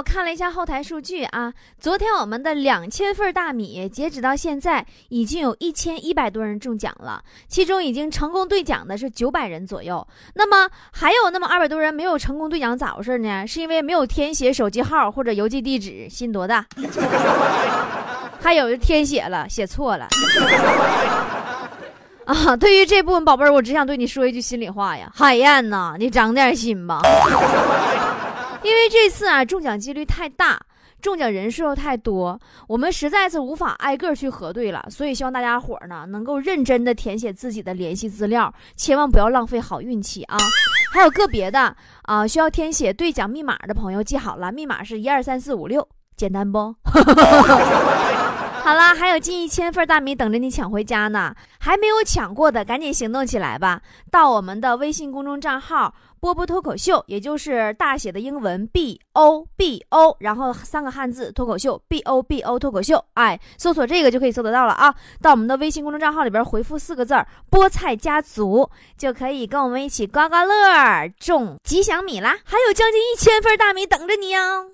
我看了一下后台数据啊，昨天我们的两千份大米，截止到现在已经有一千一百多人中奖了，其中已经成功兑奖的是九百人左右。那么还有那么二百多人没有成功兑奖，咋回事呢？是因为没有填写手机号或者邮寄地址，心多大？还有人填写了，写错了。啊，对于这部分宝贝儿，我只想对你说一句心里话呀，海燕呐，你长点心吧。因为这次啊，中奖几率太大，中奖人数又太多，我们实在是无法挨个去核对了，所以希望大家伙呢能够认真的填写自己的联系资料，千万不要浪费好运气啊。还有个别的啊，需要填写兑奖密码的朋友，记好了，密码是一二三四五六，简单不？好了，还有近一千份大米等着你抢回家呢，还没有抢过的，赶紧行动起来吧！到我们的微信公众账号“波波脱口秀”，也就是大写的英文 B O B O，然后三个汉字“脱口秀 ”，B O B O 脱口秀，哎，搜索这个就可以搜得到了啊！到我们的微信公众账号里边回复四个字儿“菠菜家族”，就可以跟我们一起刮刮乐中吉祥米啦！还有将近一千份大米等着你哦。